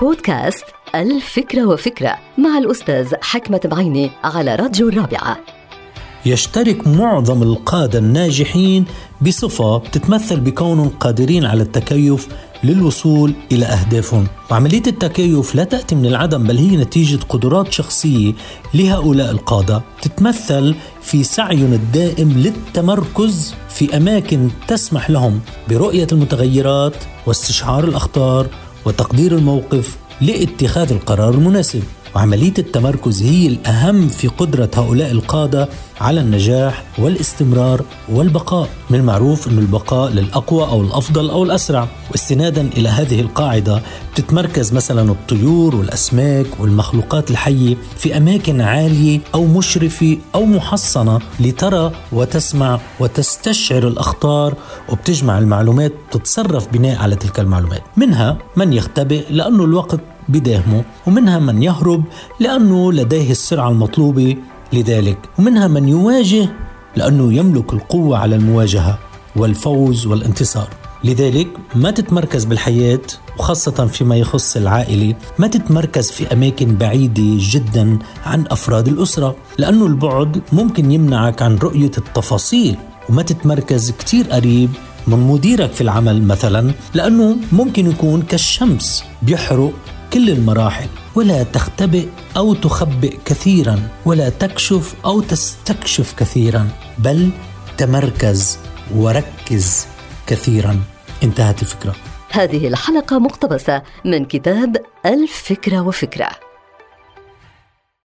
بودكاست الفكرة وفكرة مع الأستاذ حكمة بعيني على راديو الرابعة. يشترك معظم القادة الناجحين بصفة تتمثل بكونهم قادرين على التكيف للوصول إلى أهدافهم. وعملية التكيف لا تأتي من العدم بل هي نتيجة قدرات شخصية لهؤلاء القادة. تتمثل في سعيهم الدائم للتمركز في أماكن تسمح لهم برؤية المتغيرات واستشعار الأخطار وتقدير الموقف لاتخاذ القرار المناسب. وعملية التمركز هي الأهم في قدرة هؤلاء القادة على النجاح والاستمرار والبقاء. من المعروف أن البقاء للأقوى أو الأفضل أو الأسرع. واستنادا إلى هذه القاعدة تتمركز مثلا الطيور والأسماك والمخلوقات الحية في أماكن عالية أو مشرفة أو محصنة لترى وتسمع وتستشعر الأخطار وبتجمع المعلومات تتصرف بناء على تلك المعلومات. منها من يختبئ لأنه الوقت بداهمه ومنها من يهرب لأنه لديه السرعة المطلوبة لذلك ومنها من يواجه لأنه يملك القوة على المواجهة والفوز والانتصار. لذلك ما تتمركز بالحياة وخاصة فيما يخص العائلة ما تتمركز في أماكن بعيدة جدا عن أفراد الأسرة لأنه البعد ممكن يمنعك عن رؤية التفاصيل. وما تتمركز كتير قريب من مديرك في العمل مثلا لأنه ممكن يكون كالشمس بيحرق كل المراحل ولا تختبئ أو تخبئ كثيرا ولا تكشف أو تستكشف كثيرا بل تمركز وركز كثيرا. انتهت الفكرة. هذه الحلقة مقتبسة من كتاب الفكرة وفكرة.